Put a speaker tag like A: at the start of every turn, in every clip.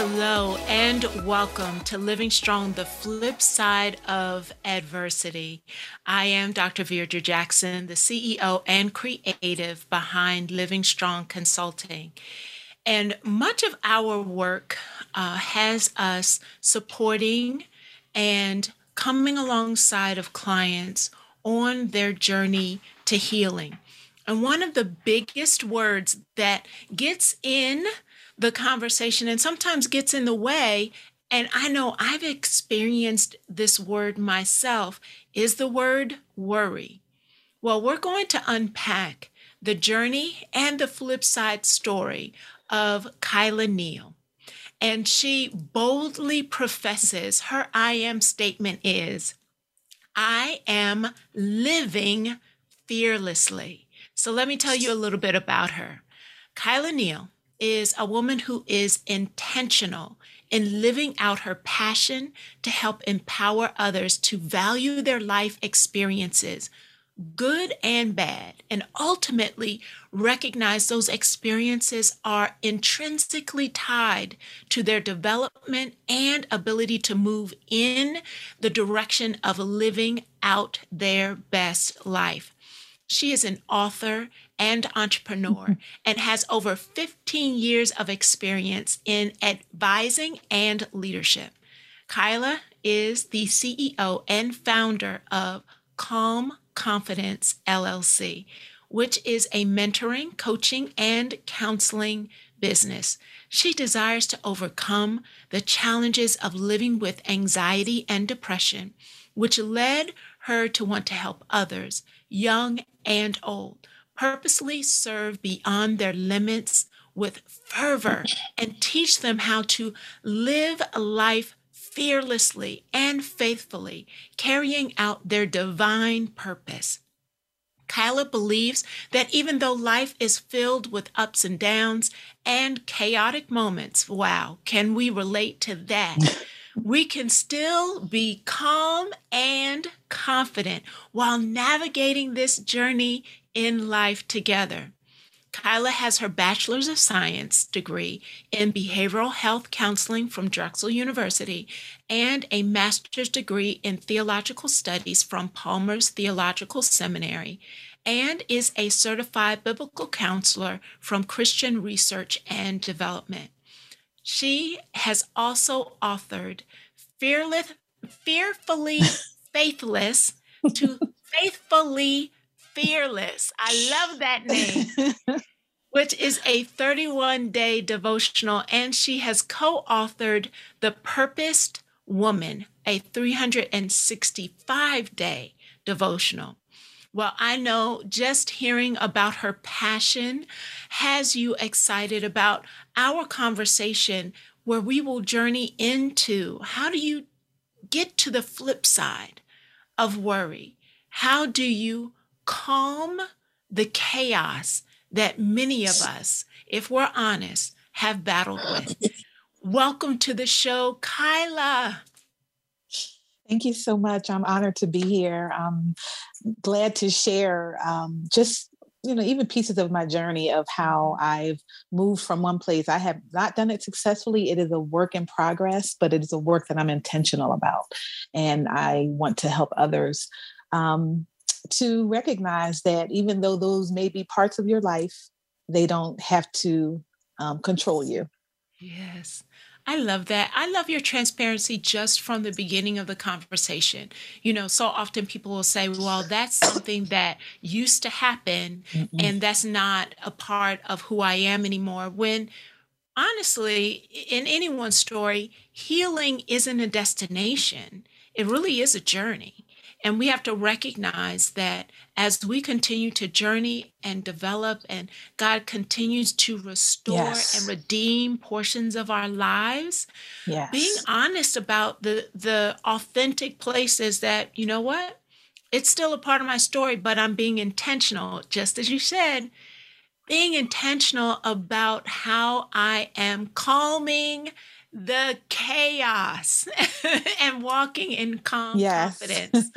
A: Hello, and welcome to Living Strong, the flip side of adversity. I am Dr. Deirdre Jackson, the CEO and creative behind Living Strong Consulting. And much of our work uh, has us supporting and coming alongside of clients on their journey to healing. And one of the biggest words that gets in the conversation and sometimes gets in the way, and I know I've experienced this word myself, is the word worry. Well, we're going to unpack the journey and the flip side story of Kyla Neil. And she boldly professes her I am statement is I am living fearlessly. So let me tell you a little bit about her. Kyla Neil is a woman who is intentional in living out her passion to help empower others to value their life experiences, good and bad, and ultimately recognize those experiences are intrinsically tied to their development and ability to move in the direction of living out their best life. She is an author and entrepreneur mm-hmm. and has over 15 years of experience in advising and leadership. Kyla is the CEO and founder of Kalm Konfidence LLC, which is a mentoring, coaching, and counseling business. She desires to overcome the challenges of living with anxiety and depression, which led her to want to help others, young and old, purposely serve beyond their limits with fervor and teach them how to live a life fearlessly and faithfully, carrying out their divine purpose. Kyla believes that even though life is filled with ups and downs and chaotic moments, wow, can we relate to that? we can still be calm and confident while navigating this journey in life together. Kyla has her Bachelor's of Science degree in Behavioral Health Counseling from Drexel University and a Master's degree in Theological Studies from Palmer's Theological Seminary, and is a certified biblical counselor from Christian Research and Development. She has also authored Fearless, Fearfully Faithless to Faithfully Fearless. I love that name. which is a 31 day devotional, and she has co authored The Purposed Woman, a 365 day devotional. Well, I know just hearing about her passion has you excited about our conversation where we will journey into how do you get to the flip side of worry? How do you calm the chaos that many of us, if we're honest, have battled with? Welcome to the show, Kyla.
B: Thank you so much. I'm honored to be here. I'm glad to share um, just you know even pieces of my journey of how i've moved from one place i have not done it successfully it is a work in progress but it is a work that i'm intentional about and i want to help others um, to recognize that even though those may be parts of your life they don't have to um, control you
A: yes I love that. I love your transparency just from the beginning of the conversation. You know, so often people will say, well, that's something that used to happen mm and that's not a part of who I am anymore. When honestly, in anyone's story, healing isn't a destination, it really is a journey. And we have to recognize that as we continue to journey and develop, and God continues to restore yes. and redeem portions of our lives, yes. being honest about the, the authentic places that, you know what? it's still a part of my story, but I'm being intentional, just as you said, being intentional about how I am calming the chaos and walking in calm yes. confidence.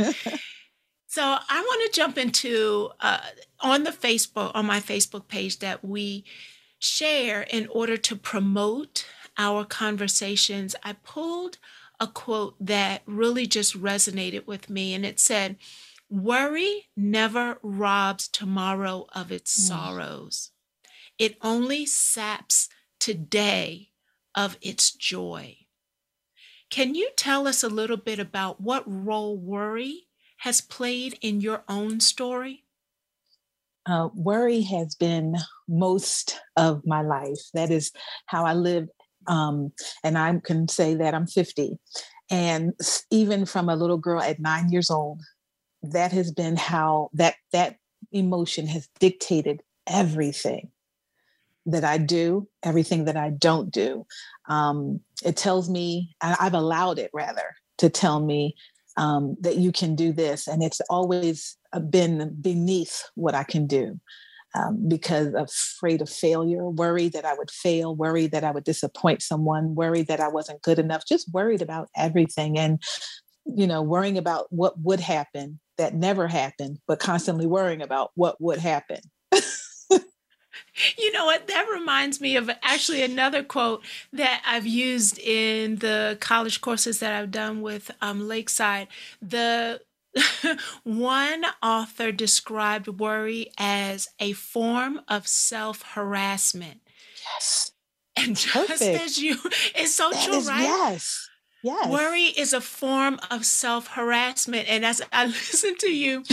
A: so I want to jump into uh, on the Facebook on my Facebook page that we share in order to promote our conversations. I pulled a quote that really just resonated with me, and it said, Worry never robs tomorrow of its mm. sorrows. It only saps today of its joy. Can you tell us a little bit about what role worry has played in your own story?
B: Uh, worry has been most of my life. That is how I live. Um, and I can say that I'm 50. And even from a little girl at nine years old, that has been how that that emotion has dictated everything that I do, everything that I don't do. Um, it tells me, I've allowed it rather to tell me um, that you can do this. And it's always uh, been beneath what I can do um, because afraid of failure, worried that I would fail, worried that I would disappoint someone, worried that I wasn't good enough, just worried about everything. And, you know, worrying about what would happen that never happened, but constantly worrying about what would happen.
A: You know what? That reminds me of actually another quote that I've used in the college courses that I've done with um, Lakeside. The one author described worry as a form of self harassment.
B: Yes.
A: And just Perfect. as you, it's so that true, is, right?
B: Yes. Yes.
A: Worry is a form of self harassment. And as I listen to you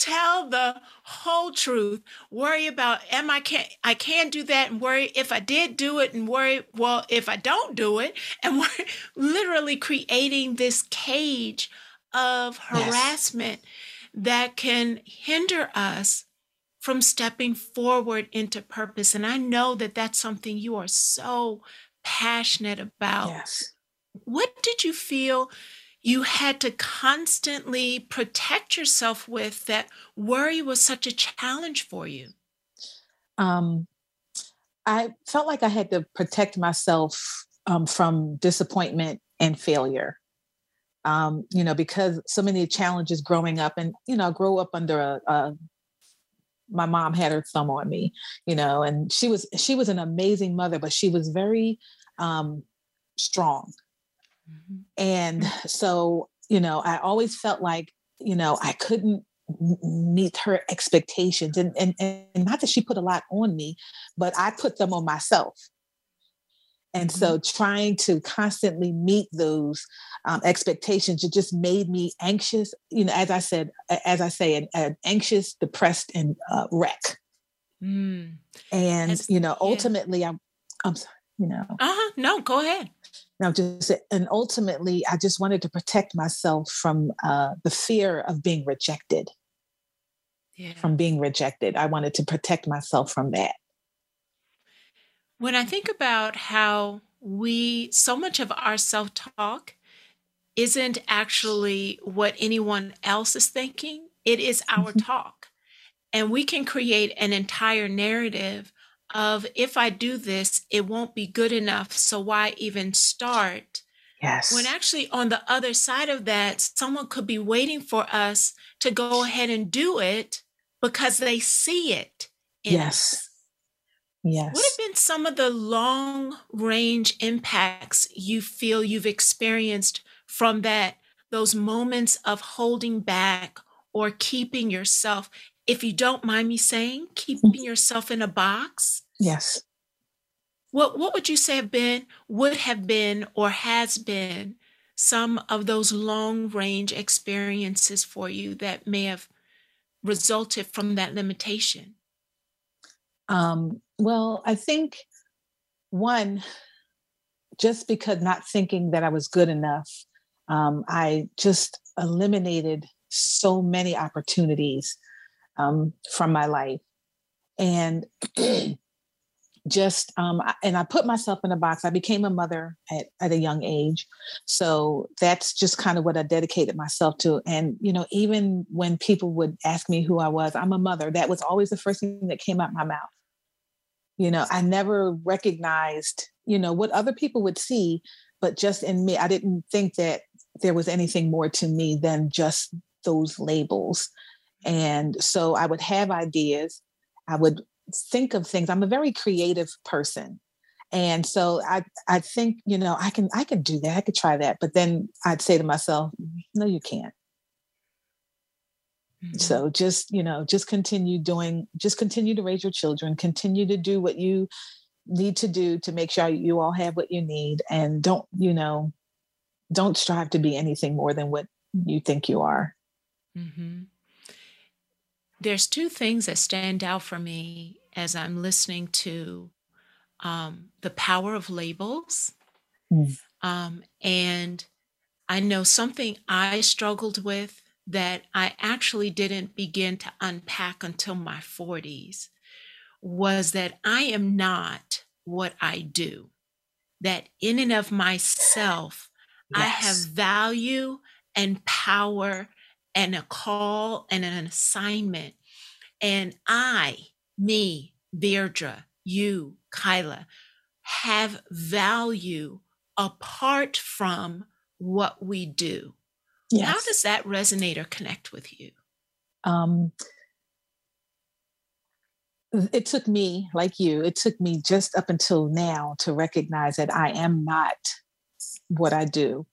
A: tell the whole truth, worry about, am I can't, I can't do that and worry if I did do it and worry, well, if I don't do it, and we're literally creating this cage of harassment yes. that can hinder us from stepping forward into purpose. And I know that that's something you are so passionate about.
B: Yes.
A: What did you feel you had to constantly protect yourself with that worry was such a challenge for you?
B: Um, I felt like I had to protect myself um, from disappointment and failure. Um, you know, because so many challenges growing up, and you know, I grew up under a, a my mom had her thumb on me, you know, and she was she was an amazing mother, but she was very um, strong Mm-hmm. And so, you know, I always felt like, you know, I couldn't meet her expectations and, and and not that she put a lot on me but i put them on myself and so mm-hmm. trying to constantly meet those um, expectations it just made me anxious you know as i said as i say an, an anxious depressed and uh, wreck mm. and you know ultimately yeah. i'm i'm sorry you know
A: uh-huh no go ahead
B: now just and ultimately i just wanted to protect myself from uh, the fear of being rejected yeah. from being rejected i wanted to protect myself from that
A: when i think about how we so much of our self-talk isn't actually what anyone else is thinking it is our mm-hmm. talk and we can create an entire narrative of if I do this, it won't be good enough. So why even start?
B: Yes.
A: When actually, on the other side of that, someone could be waiting for us to go ahead and do it because they see it.
B: yes. Us. Yes.
A: What have been some of the long range impacts you feel you've experienced from that, those moments of holding back or keeping yourself if you don't mind me saying, keeping mm-hmm. yourself in a box.
B: Yes.
A: What what would you say have been, would have been, or has been some of those long range experiences for you that may have resulted from that limitation?
B: Um, well, I think one, just because not thinking that I was good enough, um, I just eliminated so many opportunities um, from my life. And just um, and I put myself in a box. I became a mother at, at a young age, so that's just kind of what I dedicated myself to. And you know, even when people would ask me who I was, I'm a mother. That was always the first thing that came out my mouth. You know, I never recognized you know what other people would see, but just in me, I didn't think that there was anything more to me than just those labels. And so I would have ideas. I would think of things. I'm a very creative person. And so I I think, you know, I can I could do that. I could try that. But then I'd say to myself, no, you can't. Mm-hmm. So just, you know, just continue doing, just continue to raise your children, continue to do what you need to do to make sure you all have what you need. And don't, you know, don't strive to be anything more than what you think you are.
A: Mm-hmm. There's two things that stand out for me as I'm listening to um, the power of labels. Mm. Um, and I know something I struggled with that I actually didn't begin to unpack until my 40s was that I am not what I do. That in and of myself, yes. I have value and power and a call and an assignment. And I me, Deirdre, you, Kyla, have value apart from what we do. Yes. How does that resonate or connect with you? Um,
B: it took me, like you, it took me just up until now to recognize that I am not what I do.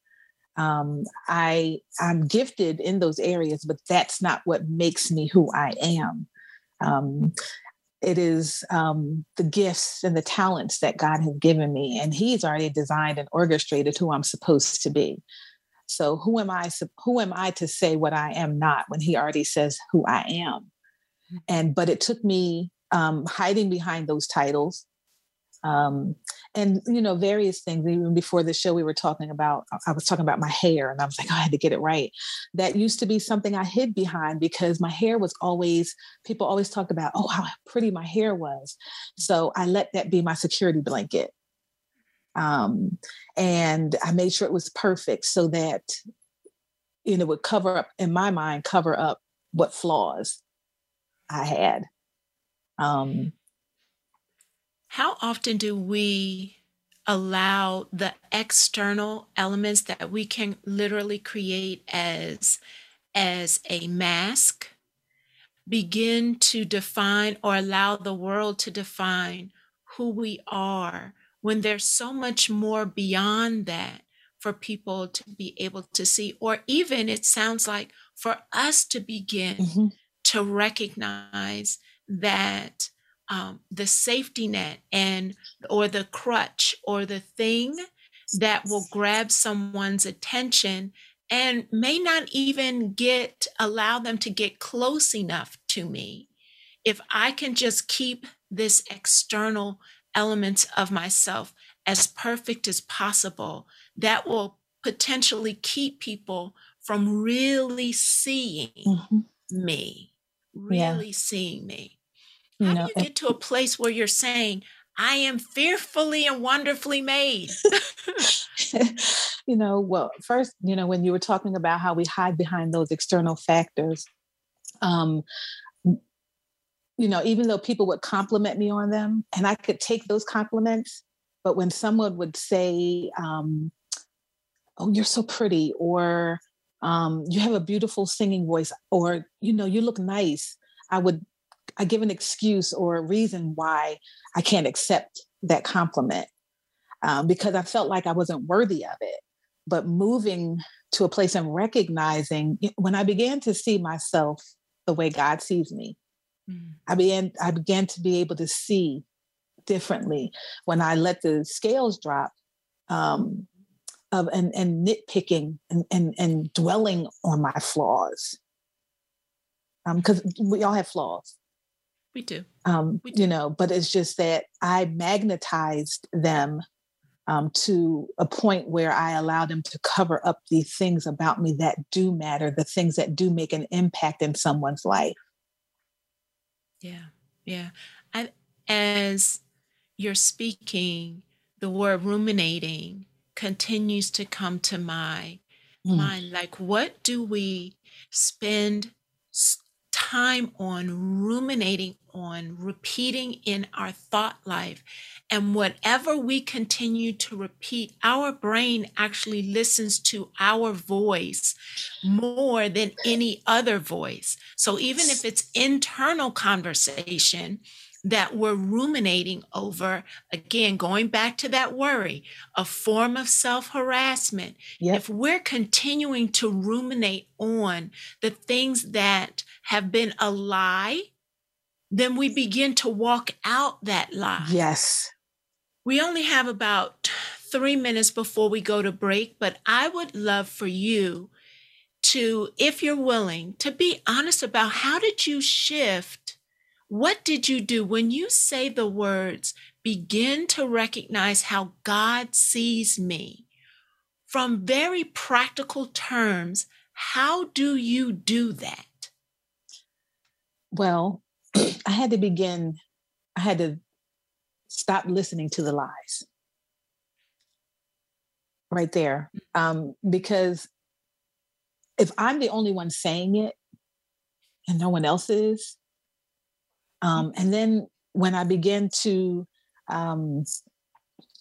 B: Um, I I'm gifted in those areas, but that's not what makes me who I am. Um, it is um, the gifts and the talents that God has given me, and He's already designed and orchestrated who I'm supposed to be. So who am I? Who am I to say what I am not when He already says who I am? Mm-hmm. And but it took me um, hiding behind those titles, um, and you know various things even before the show we were talking about i was talking about my hair and i was like oh, i had to get it right. That used to be something i hid behind because my hair was always people always talked about oh how pretty my hair was. So i let that be my security blanket. Um, and i made sure it was perfect so that you know would cover up in my mind cover up what flaws i had. Um,
A: how often do we allow the external elements that we can literally create as as a mask begin to define or allow the world to define who we are when there's so much more beyond that for people to be able to see or even it sounds like for us to begin mm-hmm. to recognize that um, the safety net and or the crutch or the thing that will grab someone's attention and may not even get allow them to get close enough to me if i can just keep this external elements of myself as perfect as possible that will potentially keep people from really seeing mm-hmm. me really yeah. seeing me how do you get to a place where you're saying, I am fearfully and wonderfully made?
B: you know, well, first, you know, when you were talking about how we hide behind those external factors, um, you know, even though people would compliment me on them and I could take those compliments, but when someone would say, um, Oh, you're so pretty, or um, you have a beautiful singing voice, or, you know, you look nice, I would I give an excuse or a reason why I can't accept that compliment um, because I felt like I wasn't worthy of it. But moving to a place and recognizing when I began to see myself the way God sees me, mm. I began I began to be able to see differently when I let the scales drop um, of and, and nitpicking and, and and dwelling on my flaws because um, we all have flaws
A: we do. Um,
B: we do. You know, but it's just that I magnetized them um, to a point where I allow them to cover up the things about me that do matter, the things that do make an impact in someone's life.
A: Yeah, yeah. I, as you're speaking, the word ruminating continues to come to my mm. mind. Like, what do we spend time on ruminating on, repeating in our thought life? And whatever we continue to repeat, our brain actually listens to our voice more than any other voice. So even if it's internal conversation, that we're ruminating over, again, going back to that worry, a form of self harassment. Yep. If we're continuing to ruminate on the things that have been a lie, then we begin to walk out that lie.
B: Yes.
A: We only have about three minutes before we go to break, but I would love for you to, if you're willing, to be honest about how did you shift what did you do when you say the words, begin to recognize how God sees me? From very practical terms, how do you do that?
B: Well, I had to begin, I had to stop listening to the lies right there. Mm. Um, because if I'm the only one saying it and no one else is, um, and then when I began to um,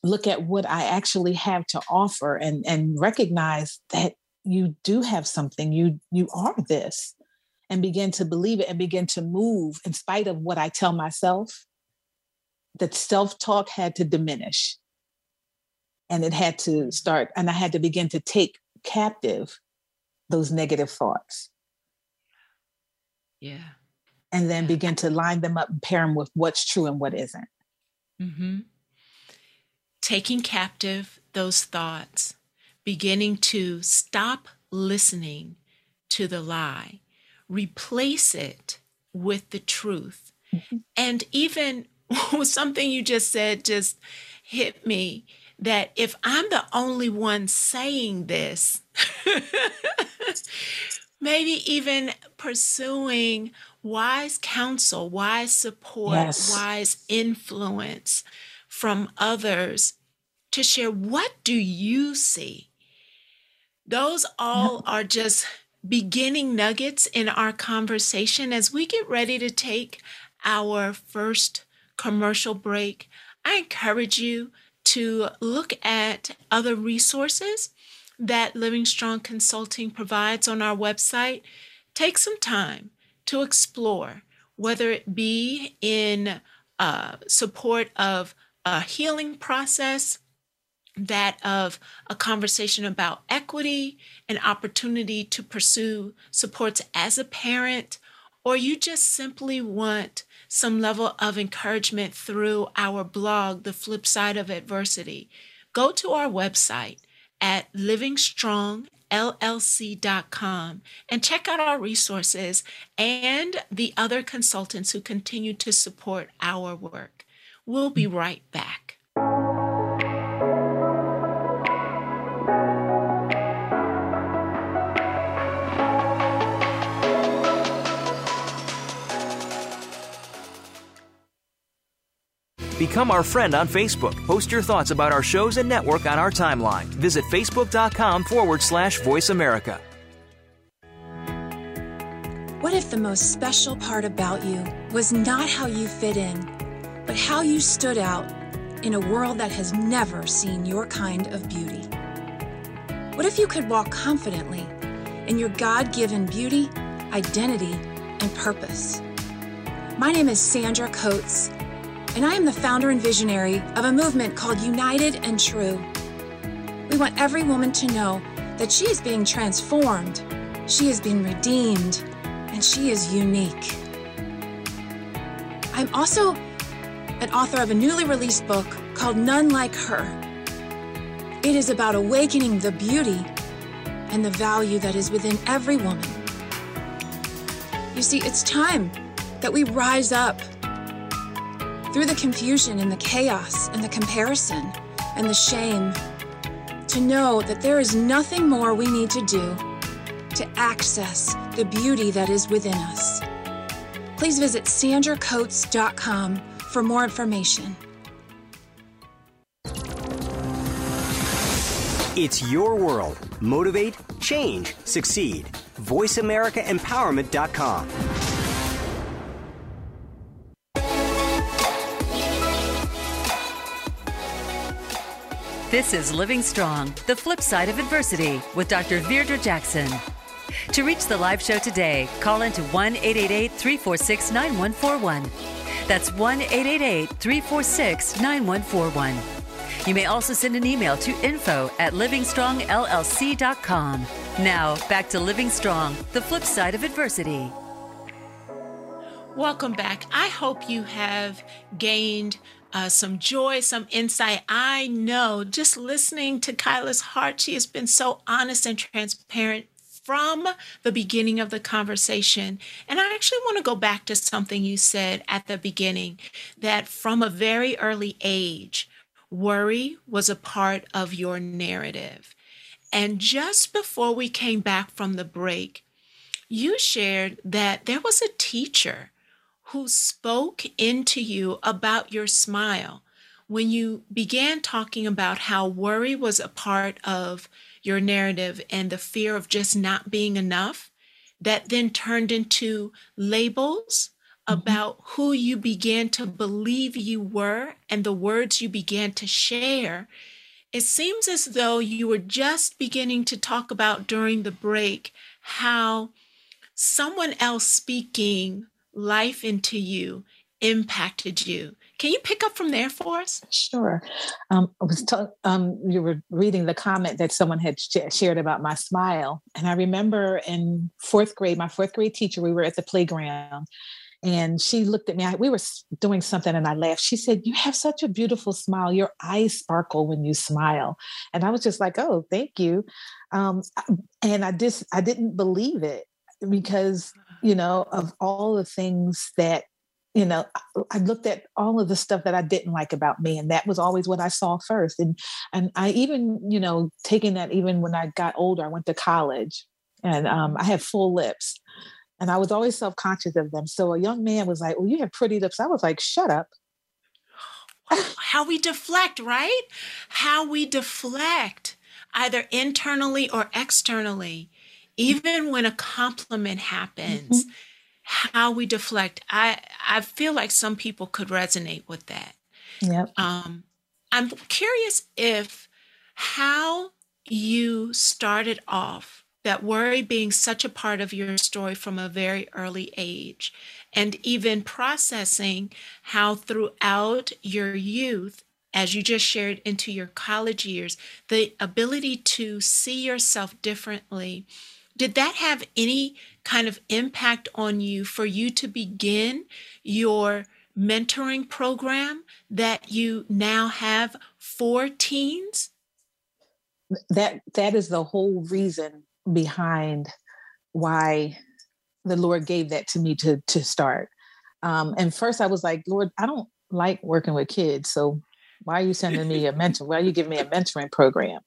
B: look at what I actually have to offer and, and recognize that you do have something, you you are this, and begin to believe it and begin to move in spite of what I tell myself, that self-talk had to diminish. And it had to start, and I had to begin to take captive those negative thoughts.
A: Yeah
B: and then begin to line them up and pair them with what's true and what isn't.
A: Mm-hmm. Taking captive those thoughts, beginning to stop listening to the lie, replace it with the truth. Mm-hmm. And even something you just said just hit me that if I'm the only one saying this, maybe even pursuing wise counsel, wise support, yes. wise influence from others to share what do you see? Those all are just beginning nuggets in our conversation as we get ready to take our first commercial break. I encourage you to look at other resources that Living Strong Consulting provides on our website. Take some time to explore, whether it be in uh, support of a healing process, that of a conversation about equity, an opportunity to pursue supports as a parent, or you just simply want some level of encouragement through our blog, The Flip Side of Adversity, go to our website at Living Strong llc.com and check out our resources and the other consultants who continue to support our work. We'll be mm. right back.
C: Become our friend on Facebook. Post your thoughts about our shows and network on our timeline. Visit facebook.com forward slash VoiceAmerica.
D: What if the most special part about you was not how you fit in, but how you stood out in a world that has never seen your kind of beauty? What if you could walk confidently in your God given beauty, identity, and purpose? My name is Sandra Coates and I am the founder and visionary of a movement called United and True. We want every woman to know that she is being transformed, she is being redeemed, and she is unique. I'm also an author of a newly released book called None Like Her. It is about awakening the beauty and the value that is within every woman. You see, it's time that we rise up through the confusion and the chaos and the comparison and the shame, to know that there is nothing more we need to do to access the beauty that is within us. Please visit sandracoates.com for more information.
E: It's your world. Motivate, change, succeed. VoiceAmericaEmpowerment.com.
F: This is Living Strong, the flip side of adversity with Dr. Deirdre Jackson. To reach the live show today, call into 1 888 346 9141. That's 1 888 346 9141. You may also send an email to info at livingstrongllc.com. Now, back to Living Strong, the flip side of adversity.
A: Welcome back. I hope you have gained uh, some joy, some insight. I know just listening to Kyla's heart, she has been so honest and transparent from the beginning of the conversation. And I actually want to go back to something you said at the beginning that from a very early age, worry was a part of your narrative. And just before we came back from the break, you shared that there was a teacher who spoke into you about your smile when you began talking about how worry was a part of your narrative and the fear of just not being enough, that then turned into labels Mm-hmm. about who you began to believe you were and the words you began to share, it seems as though you were just beginning to talk about during the break how someone else speaking life into you impacted you. Can you pick up from there for us?
B: Sure. Um, I was um, you were reading the comment that someone had sh- shared about my smile, and I remember in fourth grade, my fourth grade teacher, we were at the playground, and she looked at me. I, we were doing something and I laughed. She said, You have such a beautiful smile. Your eyes sparkle when you smile. And I was just like, Oh, thank you. Um, and I just, I didn't believe it because, you know, of all the things that, you know, I looked at all of the stuff that I didn't like about me. And that was always what I saw first. And, and I even, you know, taking that even when I got older, I went to college and um, I had full lips and I was always self conscious of them. So a young man was like, Well, you have pretty lips. I was like, Shut up.
A: How we deflect, right? How we deflect, either internally or externally. Even when a compliment happens, mm-hmm. how we deflect. I, I feel like some people could resonate with that.
B: Yep.
A: Um, I'm curious if how you started off that worry being such a part of your story from a very early age, and even processing how throughout your youth, as you just shared into your college years, the ability to see yourself differently. Did that have any kind of impact on you for you to begin your mentoring program that you now have for teens?
B: That that is the whole reason behind why the Lord gave that to me to to start. Um, and first, I was like, Lord, I don't like working with kids, so why are you sending me a mentor? Why are you giving me a mentoring program?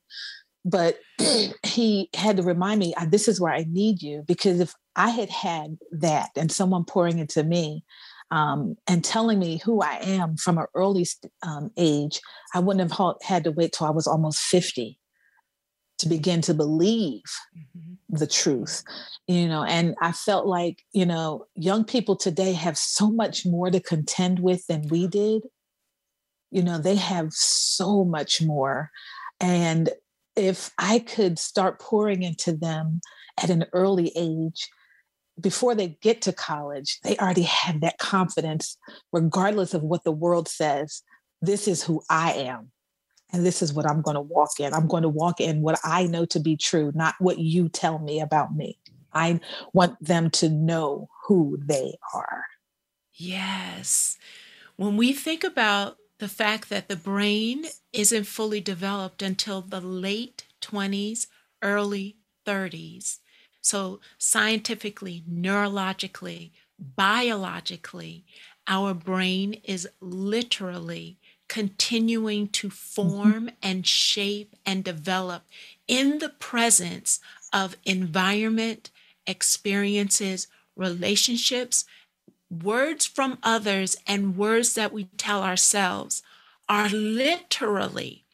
B: But he had to remind me, this is where I need you, because if I had had that and someone pouring into me um, and telling me who I am from an early um, age, I wouldn't have had to wait till I was almost 50 to begin to believe mm-hmm. the truth you know and i felt like you know young people today have so much more to contend with than we did you know they have so much more and if i could start pouring into them at an early age before they get to college they already have that confidence regardless of what the world says this is who i am and this is what I'm going to walk in. I'm going to walk in what I know to be true, not what you tell me about me. I want them to know who they are.
A: Yes. When we think about the fact that the brain isn't fully developed until the late 20s, early 30s, so scientifically, neurologically, biologically, our brain is literally continuing to form mm-hmm. and shape and develop in the presence of environment, experiences, relationships, words from others, and words that we tell ourselves are literally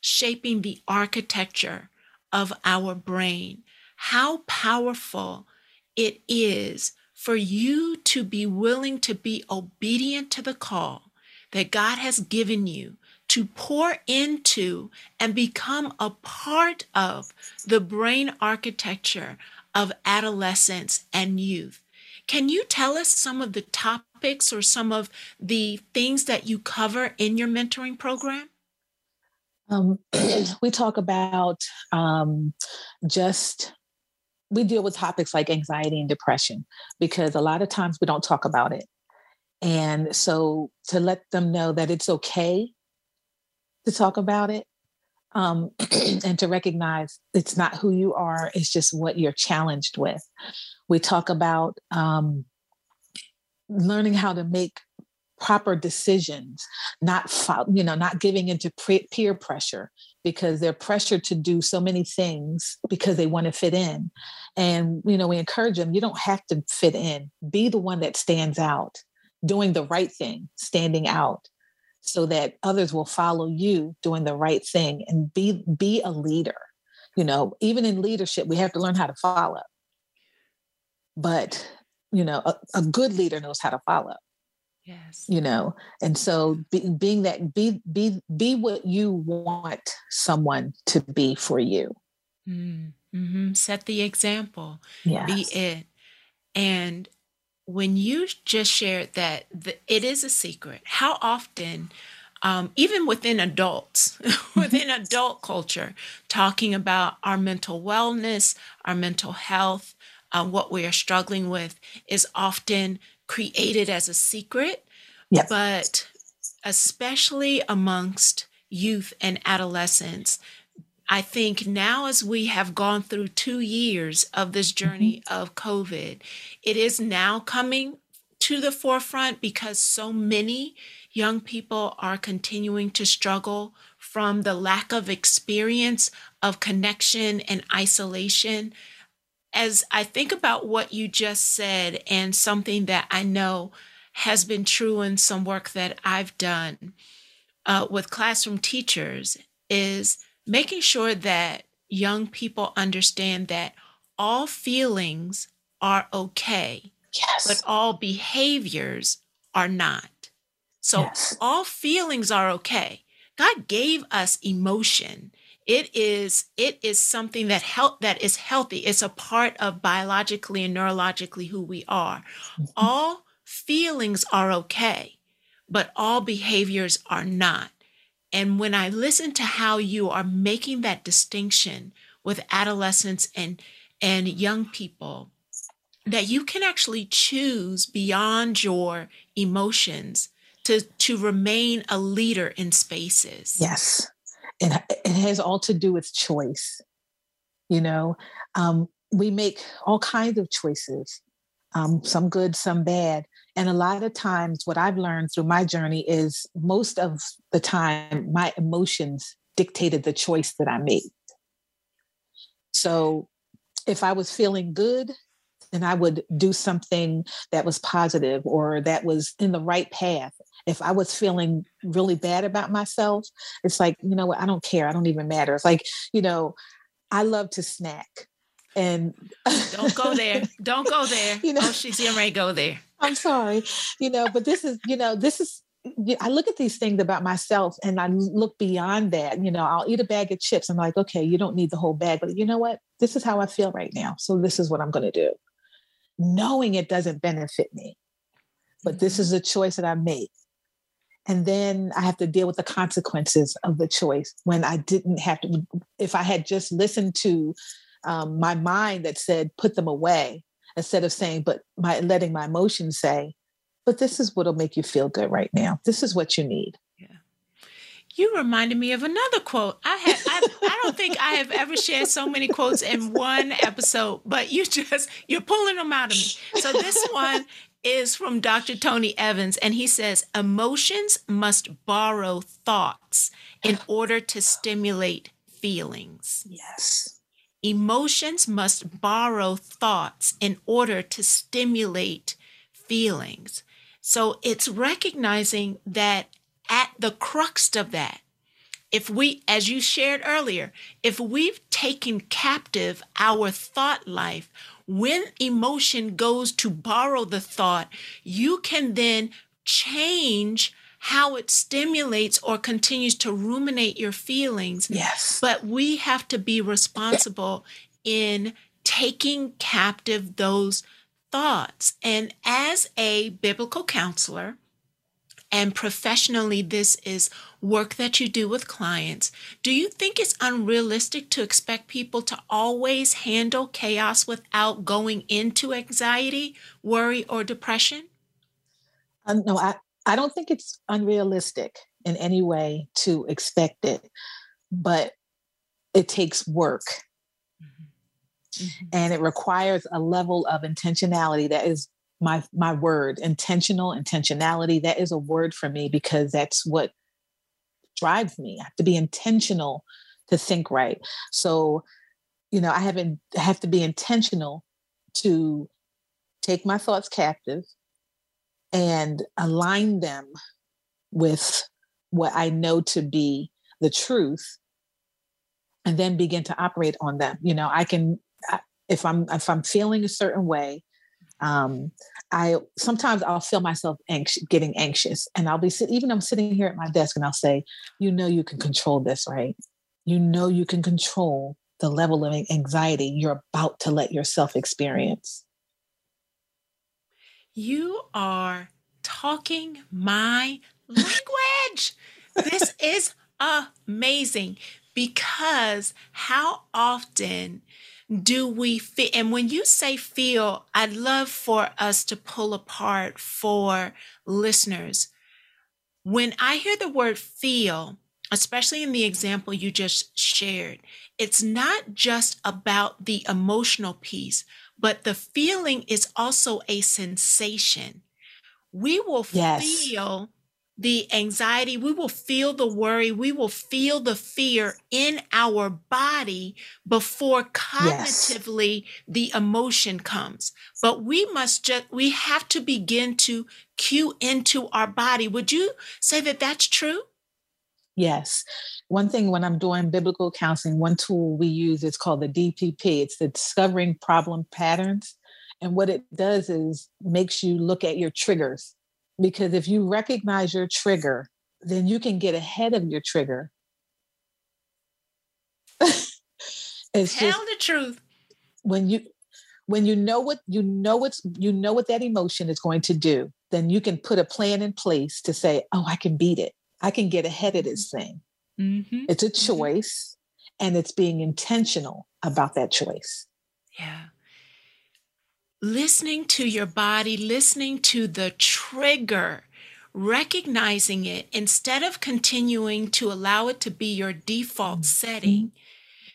A: shaping the architecture of our brain. How powerful it is for you to be willing to be obedient to the call that God has given you to pour into and become a part of the brain architecture of adolescence and youth. Can you tell us some of the topics or some of the things that you cover in your mentoring program?
B: Um, we talk about um, just we deal with topics like anxiety and depression because a lot of times we don't talk about it. And so to let them know that it's okay to talk about it um, and to recognize it's not who you are, it's just what you're challenged with. We talk about um, learning how to make proper decisions, not you know, not giving into peer pressure because they're pressured to do so many things because they want to fit in. And you know, we encourage them, you don't have to fit in. Be the one that stands out, doing the right thing, standing out so that others will follow you doing the right thing and be be a leader you know even in leadership we have to learn how to follow but you know a, a good leader knows how to follow
A: yes.
B: you know? And so be, being that be be be what you want someone to be for you.
A: Mm-hmm. set the example.
B: Yes.
A: be it. And when you just shared that the, it is a secret, how often, um, even within adults, within adult culture, talking about our mental wellness, our mental health, uh, what we are struggling with is often created as a secret.
B: Yes.
A: But especially amongst youth and adolescents, I think now, as we have gone through two years of this journey mm-hmm. of COVID, it is now coming to the forefront because so many young people are continuing to struggle from the lack of experience of connection and isolation. As I think about what you just said, and something that I know has been true in some work that I've done uh, with classroom teachers, is making sure that young people understand that all feelings are okay,
B: yes.
A: but all behaviors are not. So yes. all feelings are okay. God gave us emotion. It is it is something that help that is healthy. It's a part of biologically and neurologically who we are. Mm-hmm. All feelings are okay, but all behaviors are not. And when I listen to how you are making that distinction with adolescents and, and young people, that you can actually choose beyond your emotions to, to remain a leader in spaces.
B: Yes. It, it has all to do with choice. You know, um, we make all kinds of choices, um, some good, some bad. And a lot of times, what I've learned through my journey is most of the time, my emotions dictated the choice that I made. So if I was feeling good, then I would do something that was positive or that was in the right path. If I was feeling really bad about myself, it's like, you know what, I don't care. I don't even matter. It's like, you know, I love to snack. And
A: don't go there. Don't go there. You know, oh, she's getting ready to go there.
B: I'm sorry, you know, but this is, you know, this is, I look at these things about myself and I look beyond that. You know, I'll eat a bag of chips. I'm like, okay, you don't need the whole bag, but you know what? This is how I feel right now. So this is what I'm going to do. Knowing it doesn't benefit me, but this is mm-hmm. a choice that I made. And then I have to deal with the consequences of the choice when I didn't have to, if I had just listened to um, my mind that said, put them away, instead of saying, but my letting my emotions say, but this is what'll make you feel good right now. This is what you need.
A: Yeah. You reminded me of another quote. I had I, I don't think I have ever shared so many quotes in one episode, but you just you're pulling them out of me. So this one is from Dr. Tony Evans, and he says emotions must borrow thoughts in order to stimulate feelings.
B: Yes.
A: Emotions must borrow thoughts in order to stimulate feelings. So it's recognizing that at the crux of that if we, as you shared earlier, if we've taken captive our thought life, when emotion goes to borrow the thought, you can then change how it stimulates or continues to ruminate your feelings.
B: Yes.
A: But we have to be responsible in taking captive those thoughts. And as a biblical counselor, and professionally, this is work that you do with clients. Do you think it's unrealistic to expect people to always handle chaos without going into anxiety, worry, or depression?
B: Um, no, I, I don't think it's unrealistic in any way to expect it, but it takes work. Mm-hmm. Mm-hmm. And it requires a level of intentionality that is my my word intentional intentionality that is a word for me because that's what drives me. I have to be intentional to think right. So you know i haven't have to be intentional to take my thoughts captive and align them with what i know to be the truth and then begin to operate on them. You know i can if i'm if i'm feeling a certain way um, I sometimes I'll feel myself getting anxious, and I'll be sitting, even I'm sitting here at my desk, and I'll say, "You know, you can control this, right? You know, you can control the level of anxiety you're about to let yourself experience."
A: You are talking my language. this is amazing because how often do we feel? And when you say feel, I'd love for us to pull apart for listeners. When I hear the word feel, especially in the example you just shared, it's not just about the emotional piece, but the feeling is also a sensation. We will yes. feel the anxiety, we will feel the worry, we will feel the fear in our body before cognitively yes. the emotion comes. But we must just, we have to begin to cue into our body. Would you say that that's true?
B: Yes. One thing when I'm doing biblical counseling, one tool we use is called the DPP. It's the Discovering Problem Patterns. And what it does is makes you look at your triggers because if you recognize your trigger, then you can get ahead of your trigger.
A: it's Tell just, the truth.
B: When you when you know what you know what's you know what that emotion is going to do, then you can put a plan in place to say, "Oh, I can beat it. I can get ahead of this thing." Mm-hmm. It's a mm-hmm. choice, mm-hmm. and it's being intentional about that choice.
A: Yeah listening to your body, listening to the trigger, recognizing it instead of continuing to allow it to be your default mm-hmm. setting.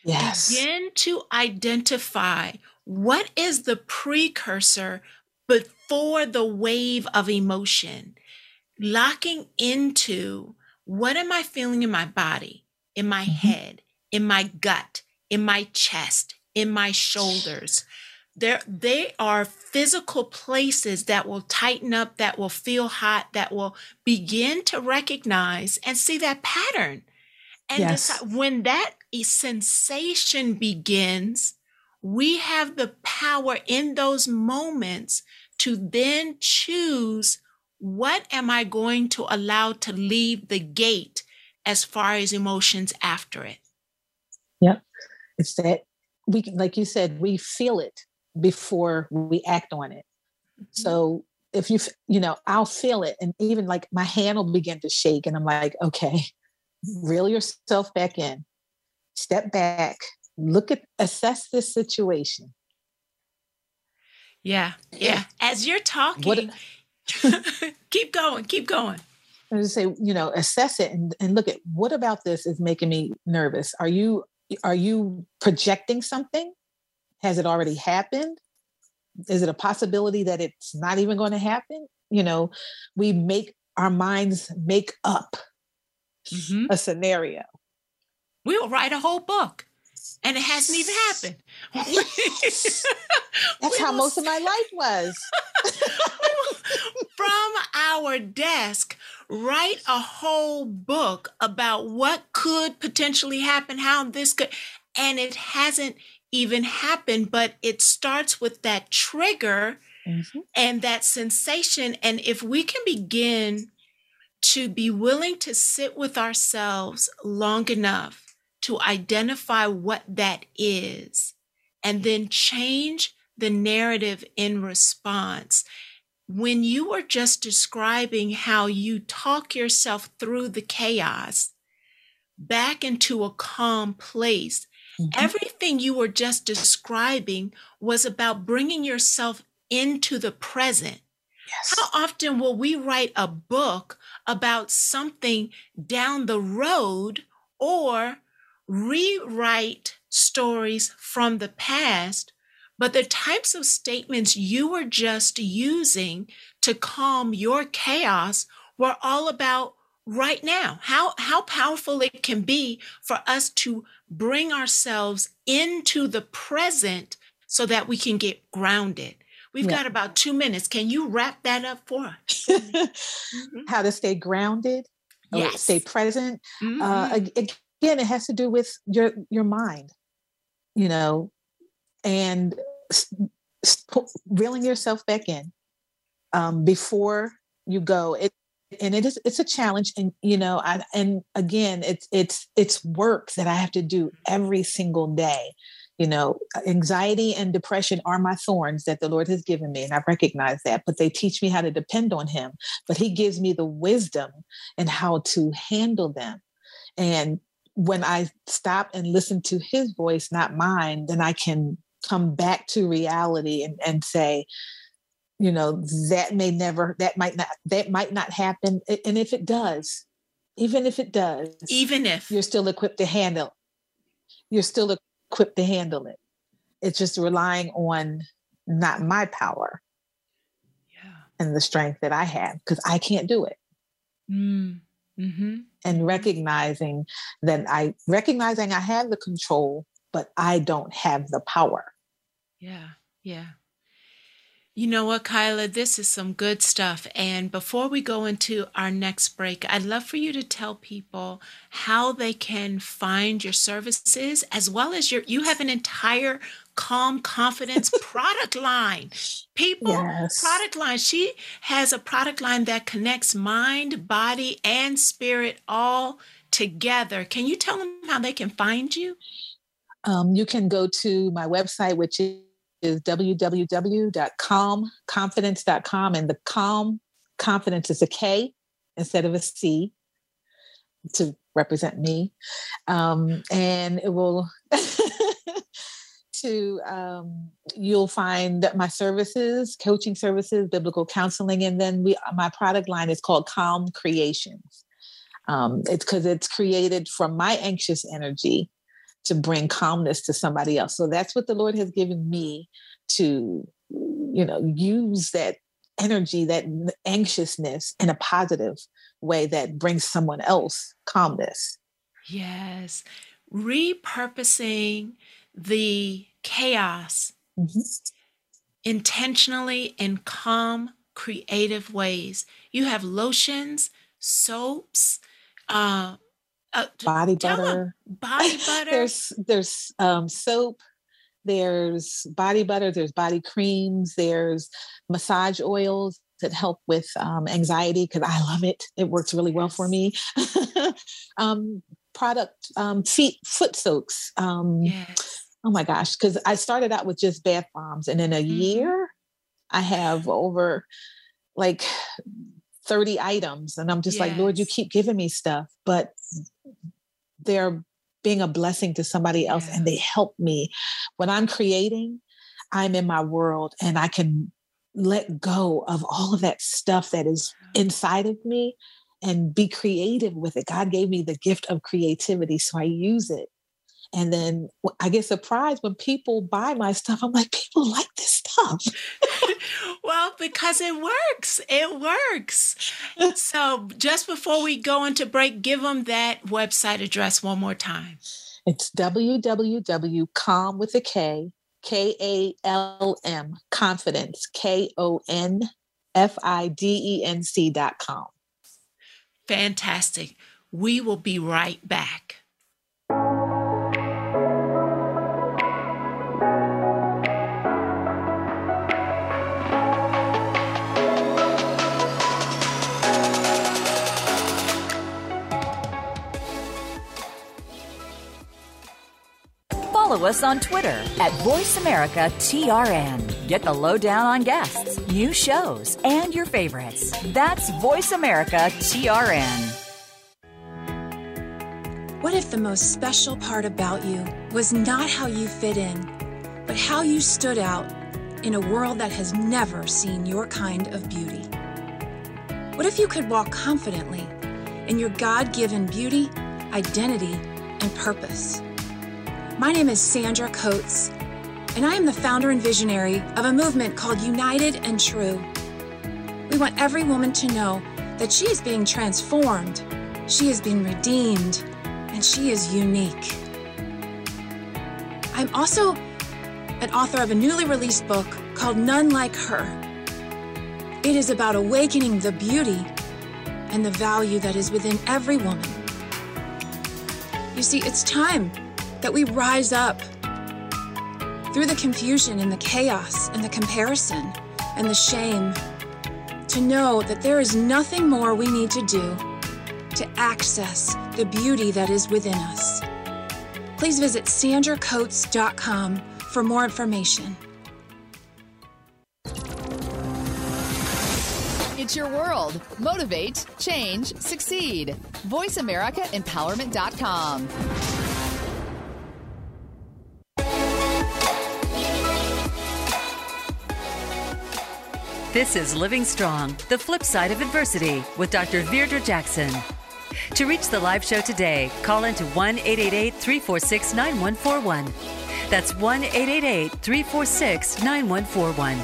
B: Yes.
A: Begin to identify what is the precursor before the wave of emotion, locking into what am I feeling in my body, in my mm-hmm. head, in my gut, in my chest, in my shoulders there they are physical places that will tighten up that will feel hot that will begin to recognize and see that pattern. And yes. decide, when that sensation begins we have the power in those moments to then choose what am i going to allow to leave the gate as far as emotions after it?
B: Yep. It's that we like you said we feel it before we act on it. Mm-hmm. So if you, you know, I'll feel it. And even like my hand will begin to shake. And I'm like, okay, reel yourself back in, step back, look at, assess this situation.
A: Yeah. Yeah. As you're talking, what, keep going, keep going.
B: And just say, you know, assess it and, and look at what about this is making me nervous. Are you, are you projecting something? Has it already happened? Is it a possibility that it's not even going to happen? You know, we make our minds make up mm-hmm. a scenario.
A: We'll write a whole book and it hasn't even happened.
B: That's how most of my life was.
A: From our desk, write a whole book about what could potentially happen, how this could, and it hasn't even happen, but it starts with that trigger mm-hmm. and that sensation. And if we can begin to be willing to sit with ourselves long enough to identify what that is and then change the narrative in response. When you are just describing how you talk yourself through the chaos back into a calm place, mm-hmm. everything you were just describing was about bringing yourself into the present. Yes. How often will we write a book about something down the road or rewrite stories from the past, but the types of statements you were just using to calm your chaos were all about right now. How, how powerful it can be for us to bring ourselves into the present so that we can get grounded. We've yeah. got about two minutes. Can you wrap that up for us?
B: mm-hmm. How to stay grounded,
A: yes.
B: stay present. Uh, mm-hmm. Uh, again, it has to do with your your mind, you know, and reeling yourself back in um, before you go. It and it is it's a challenge, and you know, I, and again, it's it's it's work that I have to do every single day you know, anxiety and depression are my thorns that the Lord has given me, and I recognize that. But they teach me how to depend on Him. But He gives me the wisdom and how to handle them. And when I stop and listen to His voice, not mine, then I can come back to reality and, and say, you know, that may never, that might not, that might not happen. And if it does, even if it does,
A: even if
B: you're still equipped to handle, you're still equipped to handle it. It's just relying on not my power yeah. and the strength that I have because I can't do it.
A: Mm. Mm-hmm.
B: And recognizing that I recognizing I have the control, but I don't have the power.
A: Yeah, yeah. You know what, Kyla? This is some good stuff. And before we go into our next break, I'd love for you to tell people how they can find your services as well as your, you have an entire Kalm Konfidence product line. People, yes. product line. She has a product line that connects mind, body, and spirit all together. Can you tell them how they can find you?
B: Um, you can go to my website, which is is www.kalmkonfidence.com. And the calm confidence is a K instead of a C to represent me. Um, and it will. to um, you'll find my services coaching services biblical counseling and then we my product line is called calm creations um, it's because it's created from my anxious energy to bring calmness to somebody else. So that's what the Lord has given me to, you know, use that energy, that anxiousness in a positive way that brings someone else calmness.
A: Yes. Repurposing the chaos mm-hmm. intentionally in calm, creative ways. You have lotions, soaps, uh,
B: uh, body butter.
A: Body butter.
B: there's there's um, soap. There's body butter. There's body creams. There's massage oils that help with um, anxiety because I love it. It works really well for me. um, product um, feet foot soaks. Um,
A: yes.
B: Oh my gosh! Because I started out with just bath bombs, and in a mm-hmm. year, I have over like 30 items and i'm just yes. like lord you keep giving me stuff but they're being a blessing to somebody else yeah. and they help me. When I'm creating, I'm in my world and I can let go of all of that stuff that is inside of me and be creative with it. God gave me the gift of creativity, so I use it. And then I get surprised when people buy my stuff. I'm like, people like this stuff.
A: well, because it works. It works. so just before we go into break, give them that website address one more time.
B: It's www.calm with a K, K A L M, confidence, K O N F I D E N C dot com.
A: Fantastic. We will be right back.
G: Follow us on Twitter at VoiceAmericaTRN. Get the lowdown on guests, new shows, and your favorites. That's VoiceAmericaTRN.
D: What if the most special part about you was not how you fit in, but how you stood out in a world that has never seen your kind of beauty? What if you could walk confidently in your God given beauty, identity, and purpose? My name is Sandra Coates, and I am the founder and visionary of a movement called United and True. We want every woman to know that she is being transformed, she is being redeemed, and she is unique. I'm also an author of a newly released book called None Like Her. It is about awakening the beauty and the value that is within every woman. You see, it's time that we rise up through the confusion and the chaos and the comparison and the shame to know that there is nothing more we need to do to access the beauty that is within us. Please visit sandracoates.com for more information.
H: It's your world. Motivate, change, succeed. VoiceAmericaEmpowerment.com.
F: This is Living Strong, the flip side of adversity with Dr. Deirdre Jackson. To reach the live show today, call into 1 888 346 9141. That's 1 888 346 9141.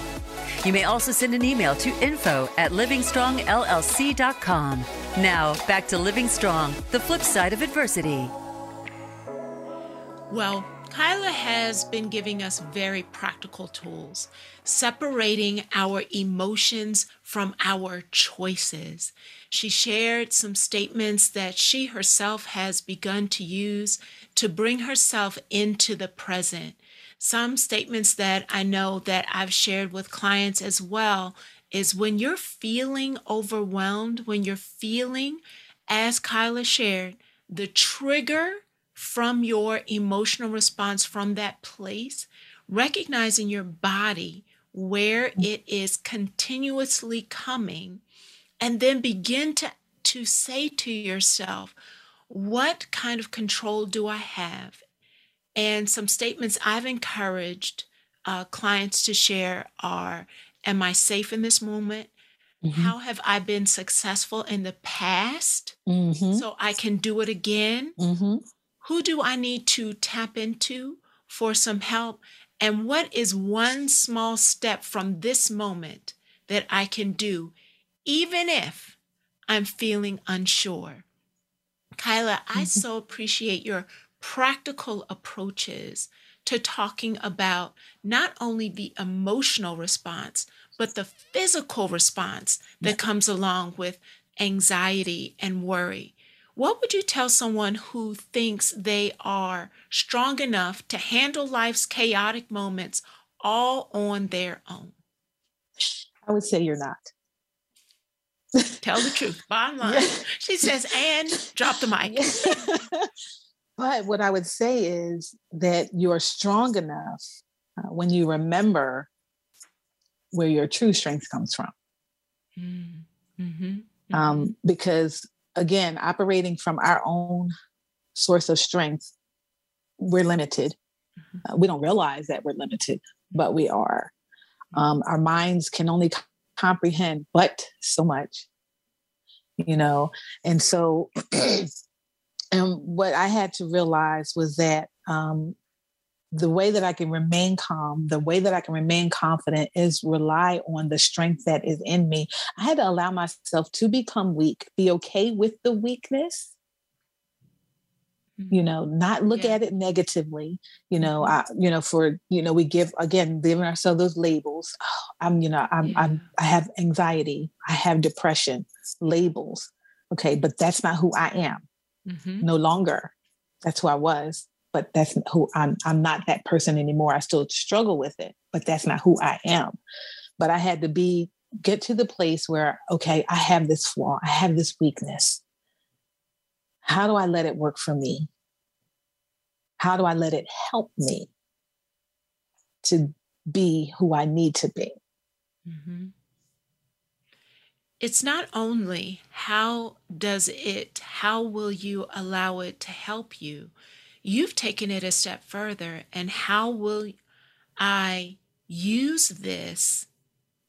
F: You may also send an email to info at livingstrongllc.com. Now, back to Living Strong, the flip side of adversity.
A: Well, Kyla has been giving us very practical tools, separating our emotions from our choices. She shared some statements that she herself has begun to use to bring herself into the present. Some statements that I know that I've shared with clients as well is when you're feeling overwhelmed, when you're feeling, as Kyla shared, the trigger from your emotional response from that place, recognizing your body where it is continuously coming, and then begin to, to say to yourself, what kind of control do I have? And some statements I've encouraged uh, clients to share are Am I safe in this moment? Mm-hmm. How have I been successful in the past mm-hmm. so I can do it again? Mm-hmm. Who do I need to tap into for some help? And what is one small step from this moment that I can do, even if I'm feeling unsure? Kyla, mm-hmm. I so appreciate your practical approaches to talking about not only the emotional response, but the physical response that comes along with anxiety and worry. What would you tell someone who thinks they are strong enough to handle life's chaotic moments all on their own?
B: I would say you're not.
A: Tell the truth. Bottom line. Yeah. She says, and drop the mic.
B: but what I would say is that you're strong enough uh, when you remember where your true strength comes from. Mm, mm-hmm. Mm-hmm. Um, because again, operating from our own source of strength, we're limited. Mm-hmm. Uh, we don't realize that we're limited, but we are. Mm-hmm. Um, our minds can only c- comprehend but so much, you know. And so, and what I had to realize was that um, the way that I can remain calm, the way that I can remain confident is rely on the strength that is in me. I had to allow myself to become weak, be okay with the weakness. You know, not look yeah. at it negatively. You know, mm-hmm. I, you know, for you know, we give again, giving ourselves those labels. Oh, I'm, you know, I'm, yeah. I'm, I have anxiety, I have depression, labels. Okay, but that's not who I am. Mm-hmm. No longer. That's who I was, but that's who I'm. I'm not that person anymore. I still struggle with it, but that's not who I am. But I had to be get to the place where, okay, I have this flaw, I have this weakness. How do I let it work for me? How do I let it help me to be who I need to be? Mm-hmm.
A: It's not only how does it, how will you allow it to help you? You've taken it a step further, and how will I use this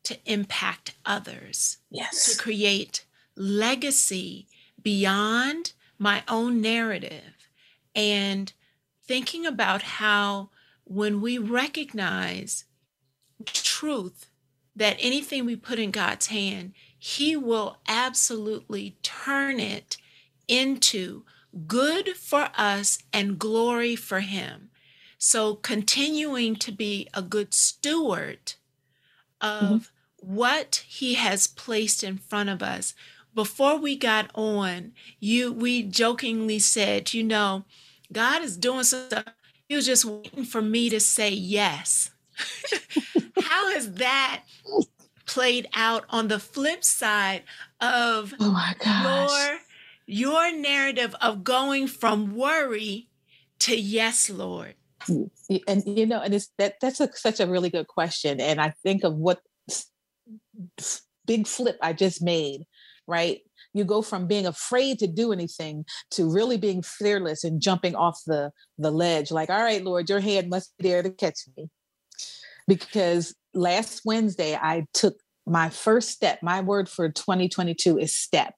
A: to impact others?
B: Yes.
A: To create legacy beyond my own narrative and thinking about how when we recognize truth that anything we put in God's hand, He will absolutely turn it into good for us and glory for Him. So, continuing to be a good steward of mm-hmm. what He has placed in front of us. Before we got on, you we jokingly said, you know, God is doing stuff. He was just waiting for me to say yes. How has that played out on the flip side of
B: oh my
A: gosh. your your narrative of going from worry to yes, Lord?
B: And you know, and it's that that's a, such a really good question. And I think of what big flip I just made, right? you go from being afraid to do anything to really being fearless and jumping off the the ledge like all right lord your hand must be there to catch me because last wednesday i took my first step my word for 2022 is step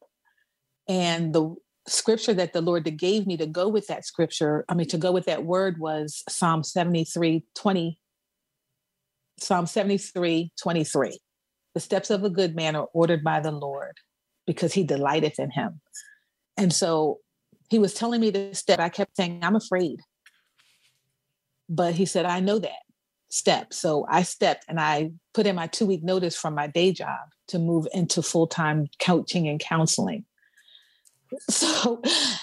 B: and the scripture that the lord gave me to go with that scripture i mean to go with that word was psalm 73 20 psalm 73 23 the steps of a good man are ordered by the lord because he delighteth in him. And so he was telling me to step. I kept saying, I'm afraid. But he said, I know that step. So I stepped and I put in my two week notice from my day job to move into full time coaching and counseling. So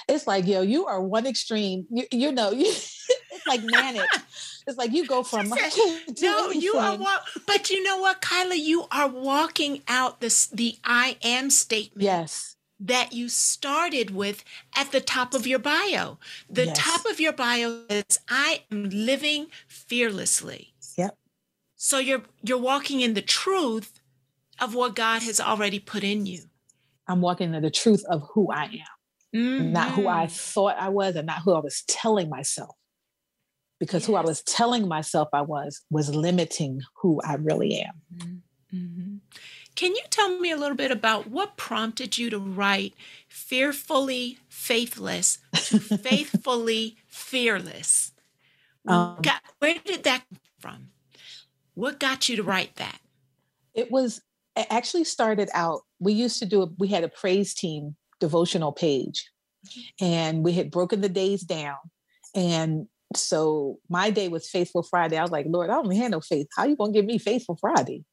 B: it's like, yo, you are one extreme. You, you know, you, it's like manic. It's like you go from
A: said, no, you are walk, but you know what, Kyla, you are walking out this the I am statement.
B: Yes.
A: That you started with at the top of your bio. The yes. top of your bio is I am living fearlessly.
B: Yep.
A: So you're you're walking in the truth of what God has already put in you.
B: I'm walking in the truth of who I am. Mm-hmm. Not who I mm-hmm. thought I was and not who I was telling myself because yes. who I was telling myself I was was limiting who I really am. Mm-hmm.
A: Can you tell me a little bit about what prompted you to write Fearfully Faithless to Faithfully Fearless? Um, got, where did that come from? What got you to write that?
B: It was it actually started out. We used to do a, we had a praise team devotional page and we had broken the days down and so my day was faithful Friday. I was like, Lord, I don't have no faith. How you gonna give me faithful Friday?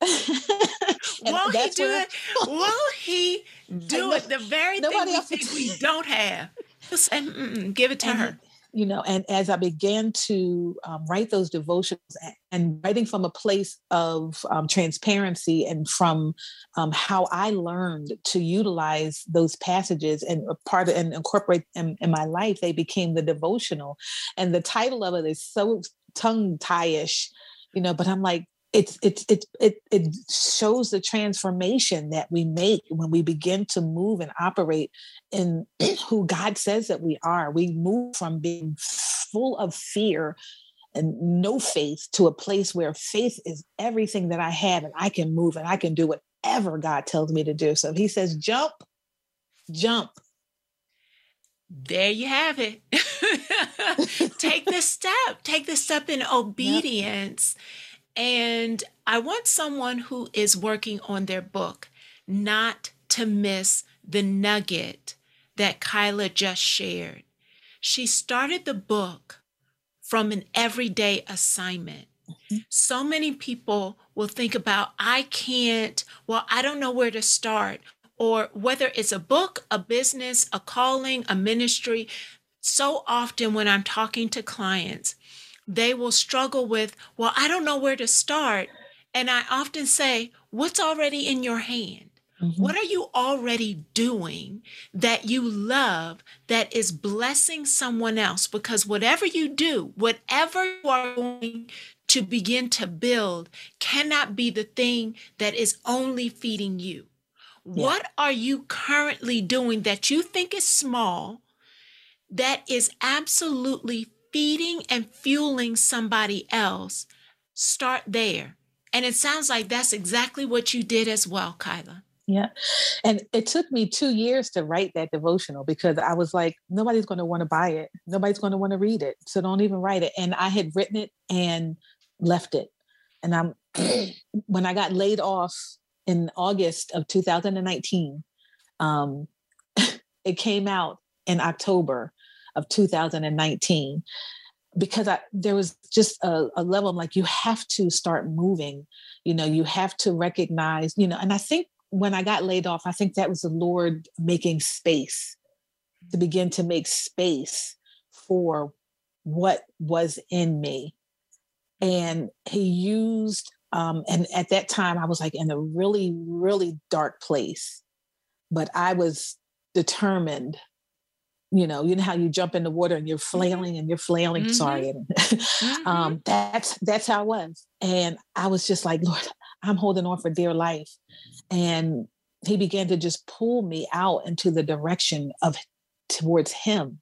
A: Won't he do it? Won't he do it? The very thing we think we don't have. just And give it to
B: and,
A: her
B: you know and as i began to um, write those devotions and writing from a place of um, transparency and from um, how i learned to utilize those passages and part of, and incorporate them in my life they became the devotional. And the title of it is so tongue tie-ish you know but i'm like it's it's it it it shows the transformation that we make when we begin to move and operate in who God says that we are. We move from being full of fear and no faith to a place where faith is everything that I have and I can move and I can do whatever God tells me to do. So if he says jump, jump.
A: There you have it. Take the step. Take the step in obedience. Yep and I want someone who is working on their book not to miss the nugget that Kyla just shared. She started the book from an everyday assignment. Mm-hmm. So many people will think about, I can't, well, I don't know where to start. or whether it's a book, a business, a calling, a ministry, so often when I'm talking to clients, they will struggle with, well, I don't know where to start. And I often say, what's already in your hand? Mm-hmm. What are you already doing that you love that is blessing someone else? Because whatever you do, whatever you are going to begin to build, cannot be the thing that is only feeding you. Yeah. What are you currently doing that you think is small, that is absolutely feeding and fueling somebody else? Start there. And it sounds like that's exactly what you did as well, Kyla.
B: Yeah. And it took me two years to write that devotional because I was like, nobody's going to want to buy it. Nobody's going to want to read it. So don't even write it. And I had written it and left it. And I'm, when I got laid off in August of 2019, um, it came out in October of 2019 because I, there was just a, a level of like you have to start moving you know you have to recognize you know and i think when I got laid off, I think that was the Lord making space to begin to make space for what was in me. And he used, um, and at that time, I was like in a really, really dark place, but I was determined. You know, you know how you jump in the water and you're mm-hmm. flailing and you're flailing. Mm-hmm. Sorry, mm-hmm. um, that's that's how I was, and I was just like, Lord, I'm holding on for dear life. And he began to just pull me out into the direction of towards him.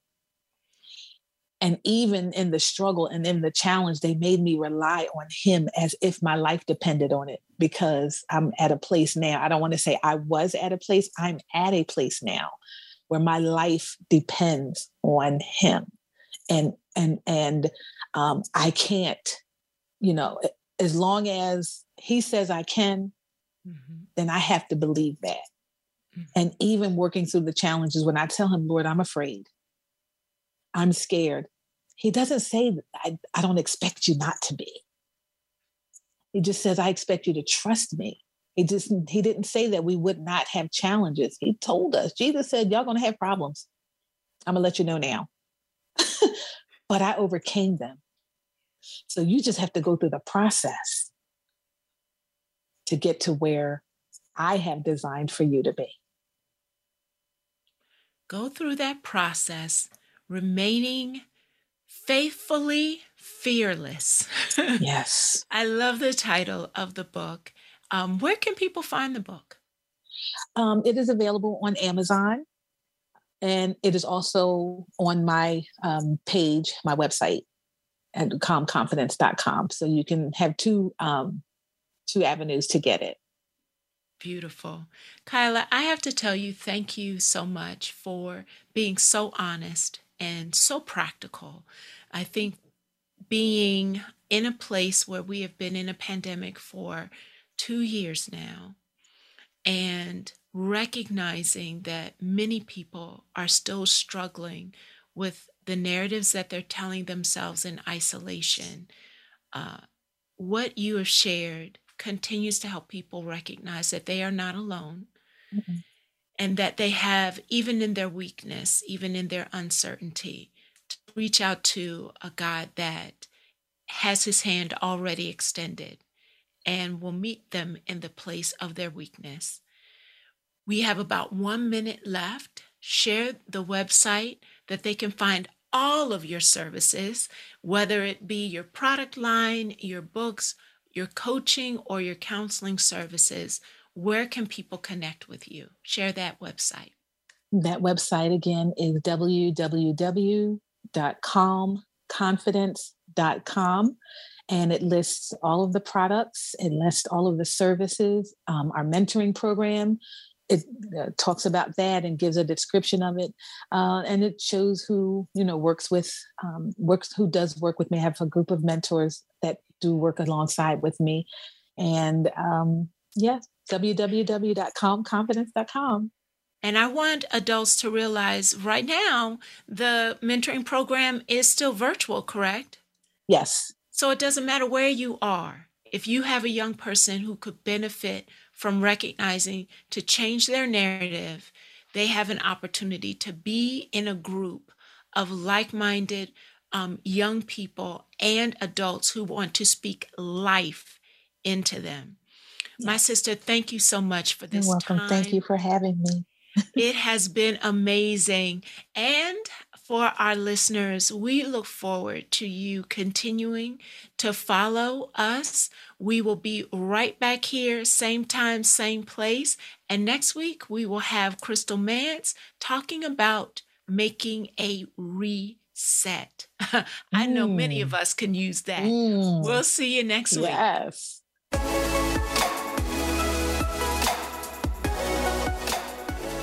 B: And even in the struggle and in the challenge, they made me rely on him as if my life depended on it because I'm at a place now. I don't want to say I was at a place, I'm at a place now where my life depends on him. And and and um, I can't, you know, as long as he says I can, mm-hmm. then I have to believe that. Mm-hmm. And even working through the challenges, when I tell him, Lord, I'm afraid, I'm scared, he doesn't say, I, I don't expect you not to be. He just says, I expect you to trust me. He just he didn't say that we would not have challenges. He told us. Jesus said, Y'all gonna have problems. I'm gonna let you know now. but I overcame them. So you just have to go through the process to get to where I have designed for you to be.
A: Go through that process, remaining faithfully fearless.
B: yes.
A: I love the title of the book. Um, where can people find the book?
B: Um, it is available on Amazon and it is also on my um, page, my website at kalmkonfidence.com. So you can have two um, two avenues to get it.
A: Beautiful. Kyla, I have to tell you, thank you so much for being so honest and so practical. I think being in a place where we have been in a pandemic for two years now and recognizing that many people are still struggling with the narratives that they're telling themselves in isolation. Uh, what you have shared continues to help people recognize that they are not alone mm-hmm. and that they have, even in their weakness, even in their uncertainty, to reach out to a God that has his hand already extended and will meet them in the place of their weakness. We have about one minute left. Share the website that they can find all of your services, whether it be your product line, your books, your coaching or your counseling services, where can people connect with you? Share that website.
B: That website again is www.kalmkonfidence.com and it lists all of the products, it lists all of the services, um, our mentoring program. It uh, talks about that and gives a description of it, uh, and it shows who you know works with um, works who does work with me. I have a group of mentors that do work alongside with me. And um, yes, www.kalmkonfidence.com.
A: And I want adults to realize right now the mentoring program is still virtual, correct?
B: Yes.
A: So it doesn't matter where you are. if you have a young person who could benefit from recognizing to change their narrative, they have an opportunity to be in a group of like minded um, young people and adults who want to speak life into them. My sister, thank you so much for this.
B: You're welcome.
A: Time.
B: Thank you for having me.
A: it has been amazing. And for our listeners, we look forward to you continuing to follow us. We will be right back here, same time, same place. And next week, we will have Crystal Mance talking about making a reset. I know mm. many of us can use that. Mm. We'll see you next week.
B: Yes.